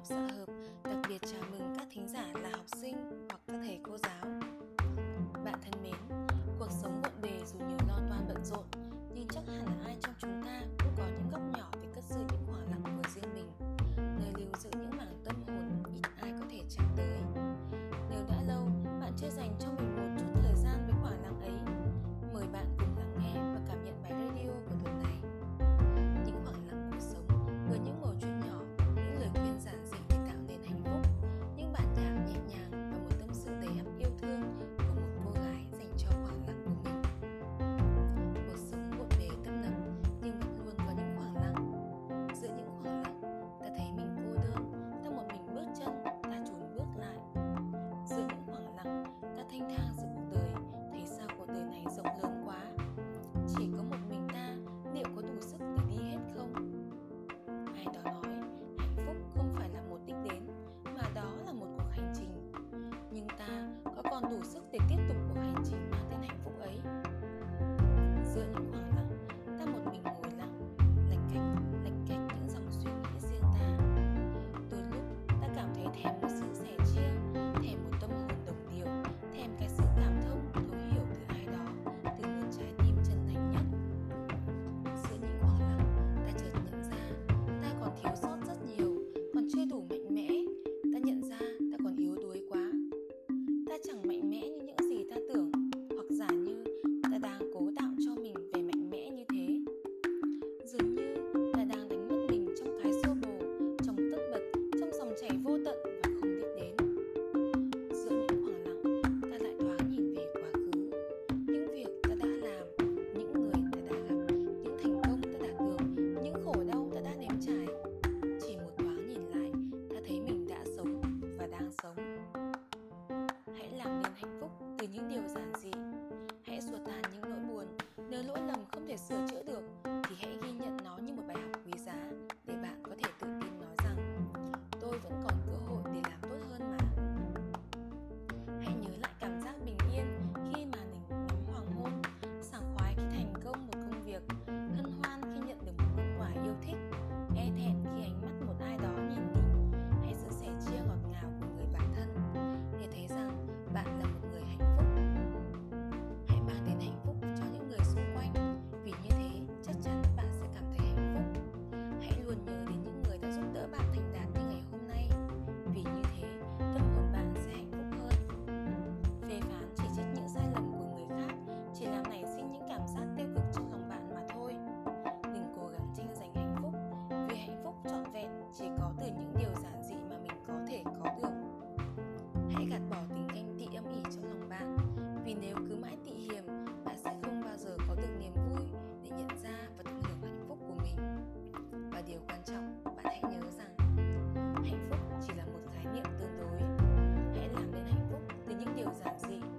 học xã hợp, đặc biệt trong sống. Hãy làm nên hạnh phúc từ những điều giản dị. Hãy xua tan những nỗi chỉ có từ những điều giản dị mà mình có thể có được. Hãy gạt bỏ tính ganh tị âm ỉ trong lòng bạn, vì nếu cứ mãi tị hiềm, bạn sẽ không bao giờ có được niềm vui để nhận ra và tận hưởng hạnh phúc của mình. Và điều quan trọng, bạn hãy nhớ rằng, hạnh phúc chỉ là một khái niệm tương đối. Hãy làm nên hạnh phúc từ những điều giản dị